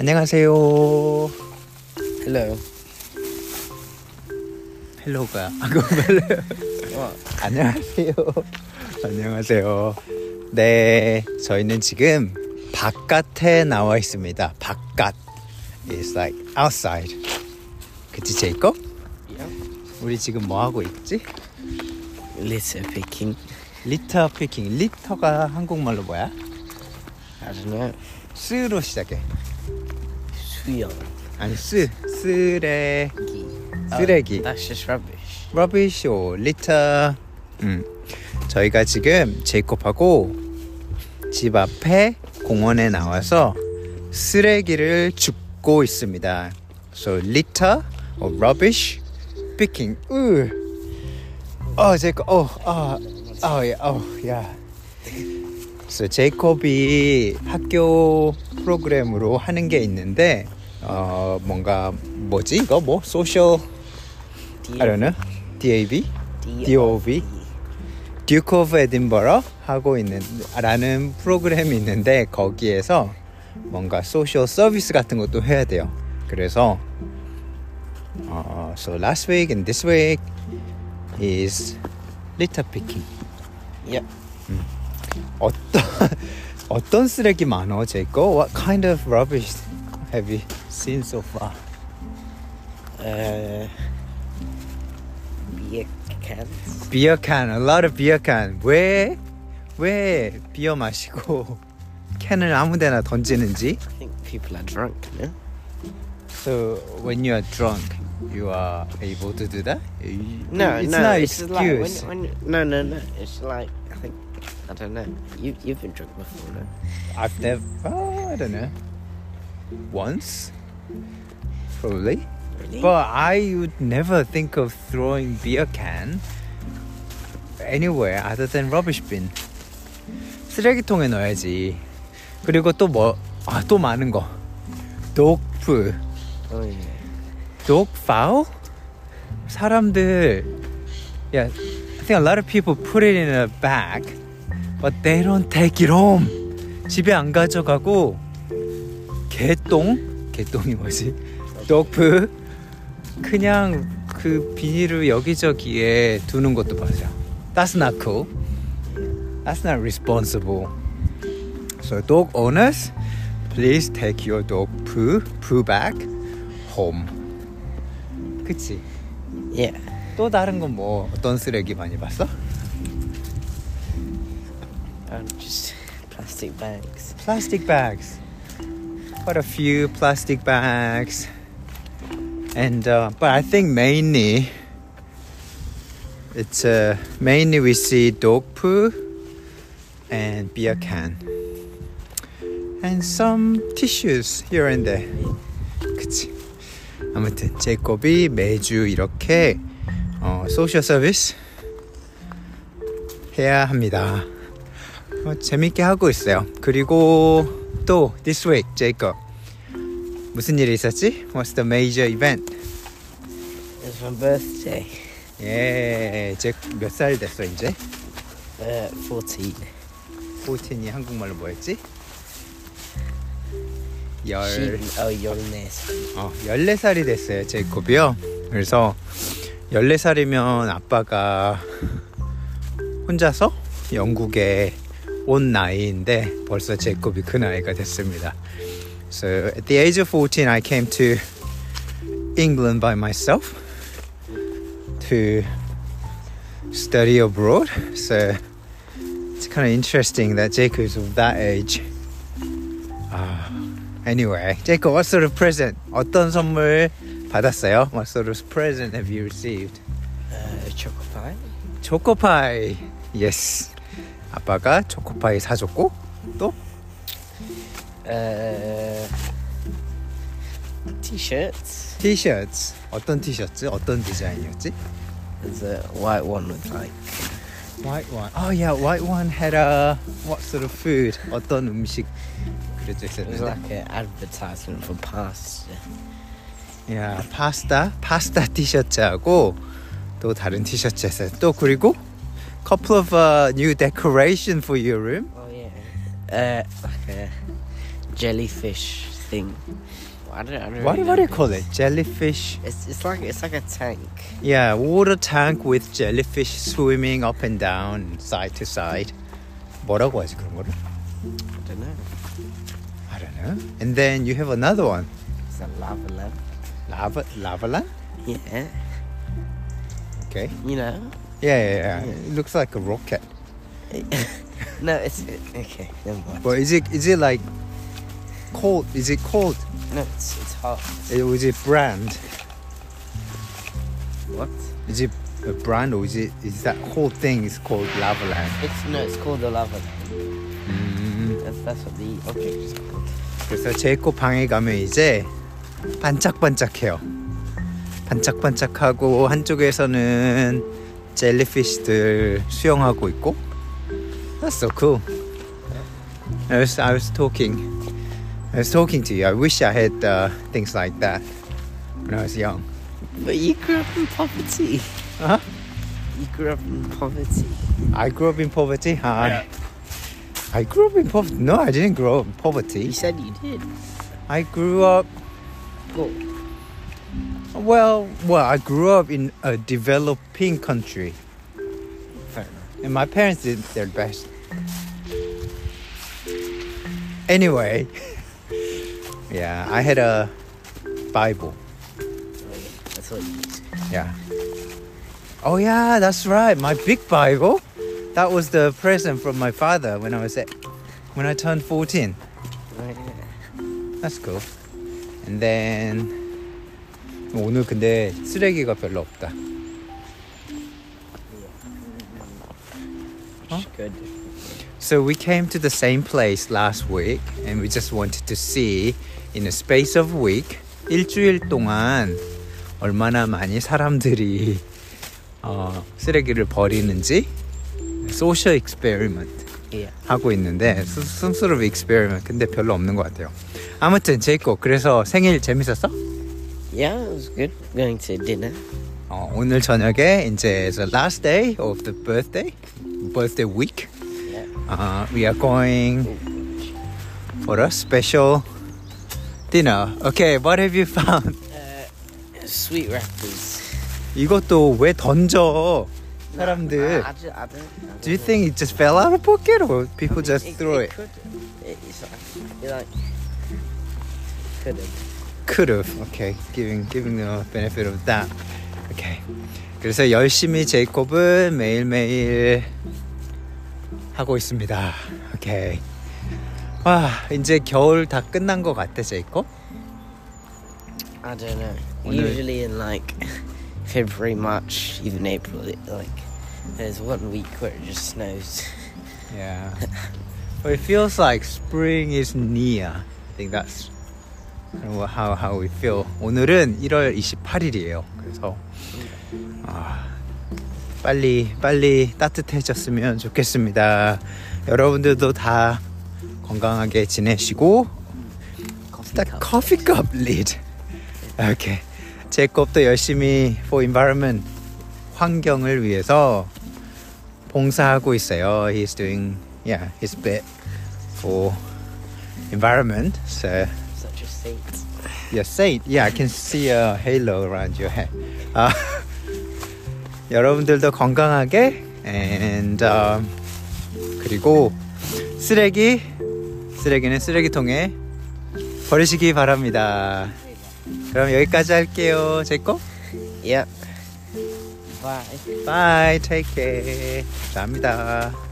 안녕하세요. Hello. Hello가 아 그거 hello. What? 안녕하세요. 안녕하세요. 네, 저희는 지금 바깥에 나와 있습니다. 바깥. It's like outside. 그치 제이콥? Yeah. 우리 지금 뭐 하고 있지? Litter picking. Litter picking. Litter가 한국말로 뭐야? I don't know. 쓰로 시작해. 수영. 아니 쓰 쓰레 기. 쓰레기. That's just rubbish. rubbish or litter. 음. 저희가 지금 제이콥하고 집 앞에 공원에 나와서 쓰레기를 줍고 있습니다. So litter or rubbish picking. 으. 어, 제이콥. 어, 아. 아, 예. 어, 야. So 제이콥이 학교 프로그램으로 하는 게 있는데 어, 뭔가 뭐지? 이거 뭐? social I don't know. DAB? DofE? Duke of Edinburgh 하고 있는 라는 프로그램이 있는데 거기에서 뭔가 social service 같은 것도 해야 돼요. 그래서 어, so last week and this week is litter picking. Yep. 어떤 어떤 쓰레기 많어, 제거? What kind of rubbish have you seen so far? Uh, beer cans. Beer can, a lot of beer can. 왜, 왜 비어 마시고 캔을 아무데나 던지는지? I think people are drunk, no? So when you are drunk, you are able to do that? No, it's no. not it's like when, excuse. when, no, no, no. It's like I think I don't know. You you've been drunk before, no? I've never, oh, I don't know, once, probably. Really? But I would never think of throwing beer can anywhere other than rubbish bin. 쓰레기통에 넣어야지. 그리고 또 뭐, 아, 또 많은 거. 독프, oh yeah. dog foul? 사람들, yeah, I think a lot of people put it in a bag, But they don't take it home. 집에 안 가져가고, 개똥? 개똥이 뭐지? 독프? 그냥 그 비닐을 여기저기에 두는 것도 맞아. That's not cool. That's not responsible. So dog owners, please take your dog poo, poo bag home. 그치? Yeah. 또 다른 건 뭐 어떤 쓰레기 많이 봤어? Um, just plastic bags. Plastic bags. Quite a few plastic bags. And uh, but I think mainly it's uh, mainly we see dog poo and beer can and some tissues here and there. 그치. 아무튼 제이콥이 매주 이렇게 어, 소셜 서비스 해야 합니다. 어, 재밌게 하고 있어요. 그리고 또 this week 제이콥 무슨 일이 있었지? What's the major event? It's my birthday. 예, 제몇 살 됐어 이제? Uh, 14. 14이 한국말로 뭐였지? 열 oh, in this. 어, 14살이 됐어요, 제이콥이요. 그래서 14살이면 아빠가 혼자서 영국에 온 나이인데 벌써 제이콥이 그 나이가 됐습니다. So at the age of 14 I came to England by myself to study abroad. So it's kind of interesting that Jacob's of that age. 아, Anyway, Jacob, what sort of present? 어떤 선물 받았어요? What sort of present have you received? Uh, chocolate pie. 초코파이. Yes. 아빠가 초코파이 사줬고 또 Uh, t-shirts. 티셔츠. 어떤 티셔츠? 어떤 디자인이었지? There's a white one with like White one. Oh yeah, white one had a what sort of food? 어떤 음식 그려져 it was 있었는데? like an advertisement for pasta. 야, 파스타, 파스타 티셔츠하고 또 다른 티셔츠 했어요. 또 그리고 couple of uh, new decoration for your room. Oh yeah, uh, like a jellyfish thing. I don't, I don't what, really what do you call it? Jellyfish. It's, it's like it's like a tank. Yeah, water tank with jellyfish swimming up and down, side to side. 뭐라고 하지 그런 거를? I don't know. I don't know. And then you have another one. It's a lava lamp. Lava lava lamp? Yeah. Okay. You know, Yeah, yeah, yeah. It looks like a rocket. no, it's okay. Never mind. But is it is it like cold? Is it cold? No, it's it's hot. Uh, Is it brand? What? Is it a brand or is it is that whole thing is called lava lamp? It's no, it's called the lava lamp. 음, That's that's what the object is called. 그래서 제이콥 방에 가면 이제 반짝반짝해요. 반짝반짝하고 한쪽에서는 젤리피쉬들 수영하고 있고. That's so cool. I was I was talking, I was talking to you. I wish I had uh, things like that when I was young. But you grew up in poverty. Uh-huh. You grew up in poverty. I grew up in poverty. I, I grew up in poverty. No, I didn't grow up in You poverty. said you did. I grew up. Cool. Well, well, I grew up in a developing country, and my parents did their best. Anyway, yeah, I had a Bible. Oh, yeah. That's what you used. Yeah. Oh yeah, that's right. My big Bible. That was the present from my father when I was at, when I turned 14. Oh, yeah. That's cool. And then 오늘 근데 쓰레기가 별로 없다. Good. So we came to the same place last week and we just wanted to see in a space of a week 일주일 동안 얼마나 많이 사람들이 어, 쓰레기를 버리는지 소셜 experiment Yeah. 하고 있는데 스- of experiment 근데 별로 없는 것 같아요. 아무튼 제이콥 그래서 생일 재밌었어? Yeah, it was good. Going to dinner. 어, 오늘 저녁에 이제 the last day of the birthday birthday week Yeah. uh, we are going for a special dinner. Okay, what have you found? Uh, sweet wrappers. 이것도 왜 던져 사람들? Nah, I, I, just, I don't. I Do you don't think it just fell out of pocket or people know. just threw it? Could, it it's like, you're like, could have. Could have. Okay, giving giving the benefit of that. Okay. 그래서 열심히 제이콥은 매일매일 하고 있습니다. 오케이. 와, 이제 겨울 다 끝난 것 같아, 제이콥? I don't know. Wonder- Usually in like February, March, even April, it, like there's one week where it just snows. Yeah. But it feels like spring is near. I think that's how how we feel. 오늘은 1월 28일이에요. 그래서 아, 빨리 빨리 따뜻해졌으면 좋겠습니다. 여러분들도 다 건강하게 지내시고 Coffee cup. coffee cup lid. Okay. 제 것도 열심히 for environment 환경을 위해서 봉사하고 있어요. He's doing yeah his bit for environment. So saint. you're saint. Yeah, I can see a halo around your head. 아, 여러분들도 건강하게 and um, 그리고 쓰레기 쓰레기는 쓰레기통에 버리시기 바랍니다. 그럼 여기까지 할게요. 제 거? Yep. Bye. Bye. Take care. 감사합니다.